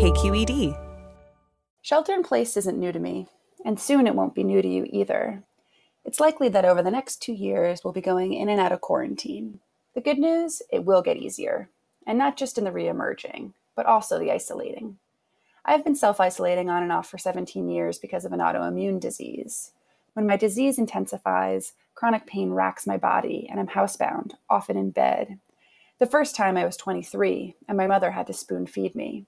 KQED. Shelter in place isn't new to me, and soon it won't be new to you either. It's likely that over the next two years, we'll be going in and out of quarantine. The good news, it will get easier, and not just in the re-emerging, but also the isolating. I've been self isolating on and off for 17 years because of an autoimmune disease. When my disease intensifies, chronic pain racks my body, and I'm housebound, often in bed. The first time I was 23, and my mother had to spoon feed me.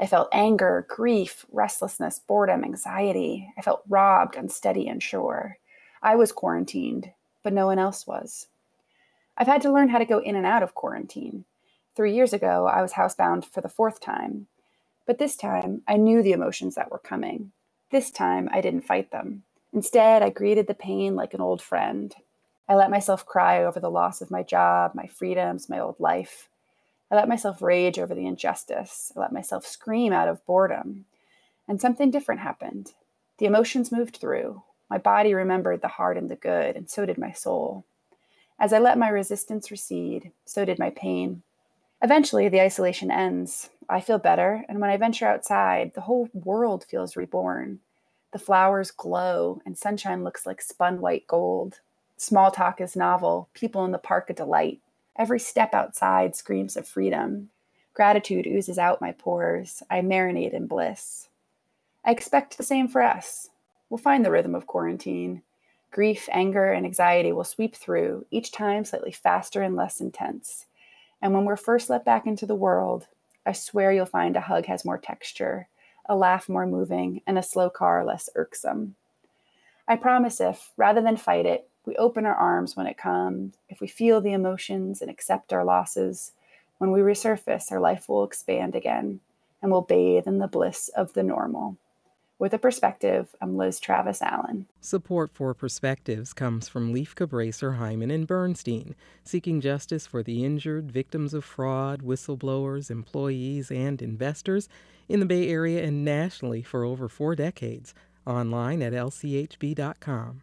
I felt anger, grief, restlessness, boredom, anxiety. I felt robbed, unsteady, unsure. I was quarantined, but no one else was. I've had to learn how to go in and out of quarantine. Three years ago, I was housebound for the fourth time. But this time, I knew the emotions that were coming. This time, I didn't fight them. Instead, I greeted the pain like an old friend. I let myself cry over the loss of my job, my freedoms, my old life. I let myself rage over the injustice. I let myself scream out of boredom. And something different happened. The emotions moved through. My body remembered the hard and the good, and so did my soul. As I let my resistance recede, so did my pain. Eventually, the isolation ends. I feel better, and when I venture outside, the whole world feels reborn. The flowers glow, and sunshine looks like spun white gold. Small talk is novel, people in the park a delight. Every step outside screams of freedom. Gratitude oozes out my pores. I marinate in bliss. I expect the same for us. We'll find the rhythm of quarantine. Grief, anger, and anxiety will sweep through, each time slightly faster and less intense. And when we're first let back into the world, I swear you'll find a hug has more texture, a laugh more moving, and a slow car less irksome. I promise if, rather than fight it, we open our arms when it comes, if we feel the emotions and accept our losses, when we resurface, our life will expand again and we'll bathe in the bliss of the normal. With a perspective, I'm Liz Travis Allen. Support for Perspectives comes from Lieff Cabraser, Heimann, and Bernstein, seeking justice for the injured, victims of fraud, whistleblowers, employees, and investors in the Bay Area and nationally for over four decades. Online at lchb.com.